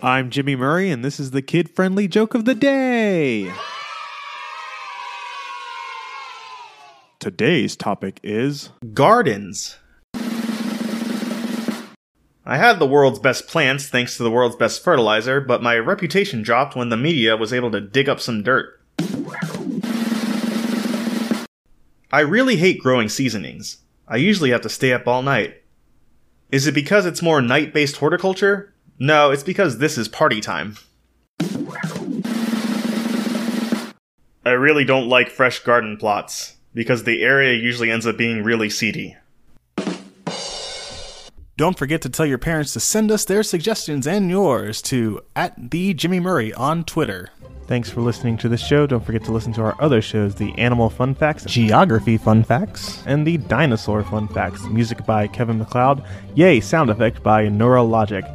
I'm Jimmy Murray, and this is the kid friendly joke of the day. Today's topic is Gardens. I had the world's best plants thanks to the world's best fertilizer, but my reputation dropped when the media was able to dig up some dirt. I really hate growing seasonings. I usually have to stay up all night. Is it because it's more night based horticulture? No, it's because this is party time. I really don't like fresh garden plots, because the area usually ends up being really seedy. Don't forget to tell your parents to send us their suggestions and yours to at the Jimmy Murray on Twitter. Thanks for listening to this show. Don't forget to listen to our other shows the Animal Fun Facts, Geography Fun Facts, and the Dinosaur Fun Facts. Music by Kevin MacLeod. Yay, sound effect by Neurologic.